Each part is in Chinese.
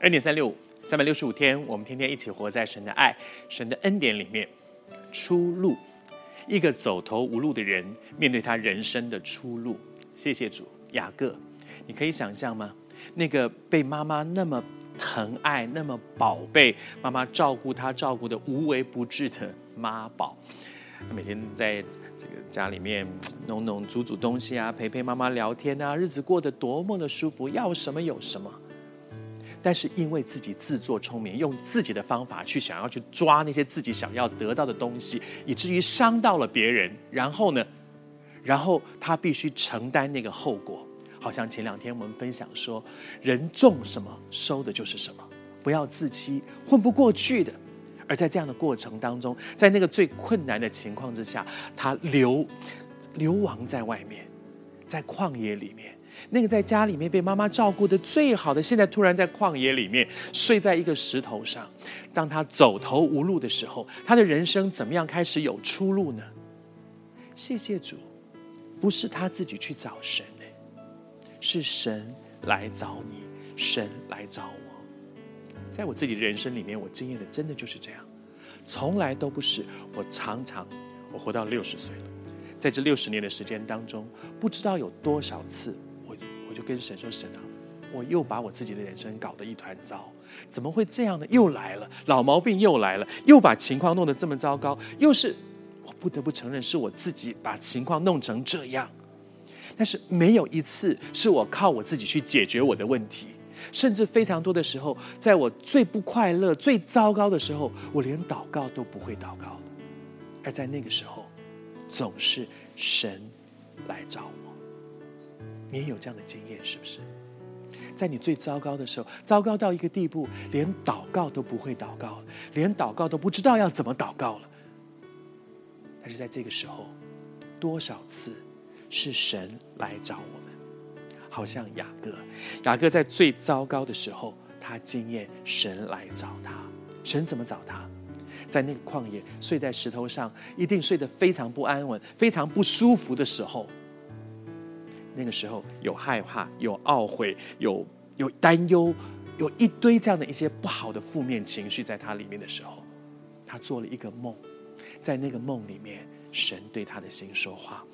恩典三六五，三百六十五天，我们天天一起活在神的爱、神的恩典里面。出路，一个走投无路的人面对他人生的出路。谢谢主，雅各，你可以想象吗？那个被妈妈那么疼爱、那么宝贝，妈妈照顾他、照顾得无微不至的妈宝，每天在这个家里面弄弄、煮煮东西啊，陪陪妈妈聊天啊，日子过得多么的舒服，要什么有什么。但是因为自己自作聪明，用自己的方法去想要去抓那些自己想要得到的东西，以至于伤到了别人。然后呢，然后他必须承担那个后果。好像前两天我们分享说，人种什么收的就是什么，不要自欺，混不过去的。而在这样的过程当中，在那个最困难的情况之下，他流流亡在外面，在旷野里面。那个在家里面被妈妈照顾得最好的，现在突然在旷野里面睡在一个石头上。当他走投无路的时候，他的人生怎么样开始有出路呢？谢谢主，不是他自己去找神呢，是神来找你，神来找我。在我自己的人生里面，我经验的真的就是这样，从来都不是。我常常，我活到六十岁了，在这六十年的时间当中，不知道有多少次。就跟神说：“神啊，我又把我自己的人生搞得一团糟，怎么会这样呢？又来了，老毛病又来了，又把情况弄得这么糟糕，又是我不得不承认是我自己把情况弄成这样。但是没有一次是我靠我自己去解决我的问题，甚至非常多的时候，在我最不快乐、最糟糕的时候，我连祷告都不会祷告，而在那个时候，总是神来找我。”你也有这样的经验，是不是？在你最糟糕的时候，糟糕到一个地步，连祷告都不会祷告了，连祷告都不知道要怎么祷告了。但是在这个时候，多少次是神来找我们？好像雅各，雅各在最糟糕的时候，他经验神来找他。神怎么找他？在那个旷野，睡在石头上，一定睡得非常不安稳、非常不舒服的时候。那个时候有害怕，有懊悔，有有担忧，有一堆这样的一些不好的负面情绪在他里面的时候，他做了一个梦，在那个梦里面，神对他的心说话。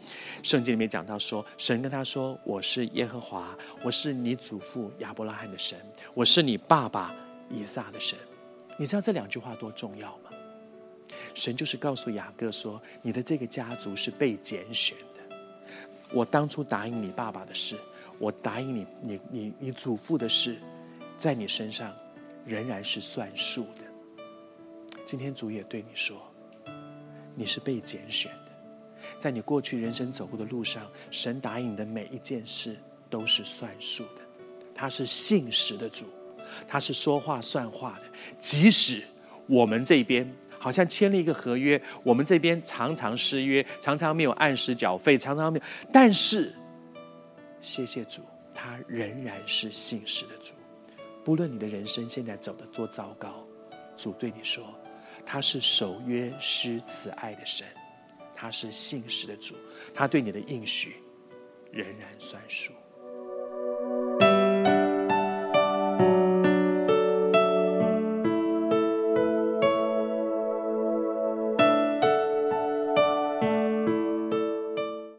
圣经里面讲到说，神跟他说：“我是耶和华，我是你祖父亚伯拉罕的神，我是你爸爸以撒的神。”你知道这两句话多重要吗？神就是告诉雅各说：“你的这个家族是被拣选。”我当初答应你爸爸的事，我答应你你你你祖父的事，在你身上仍然是算数的。今天主也对你说，你是被拣选的，在你过去人生走过的路上，神答应你的每一件事都是算数的。他是信实的主，他是说话算话的，即使我们这边。好像签了一个合约，我们这边常常失约，常常没有按时缴费，常常没有。但是，谢谢主，他仍然是信实的主。不论你的人生现在走得多糟糕，主对你说，他是守约施慈爱的神，他是信实的主，他对你的应许仍然算数。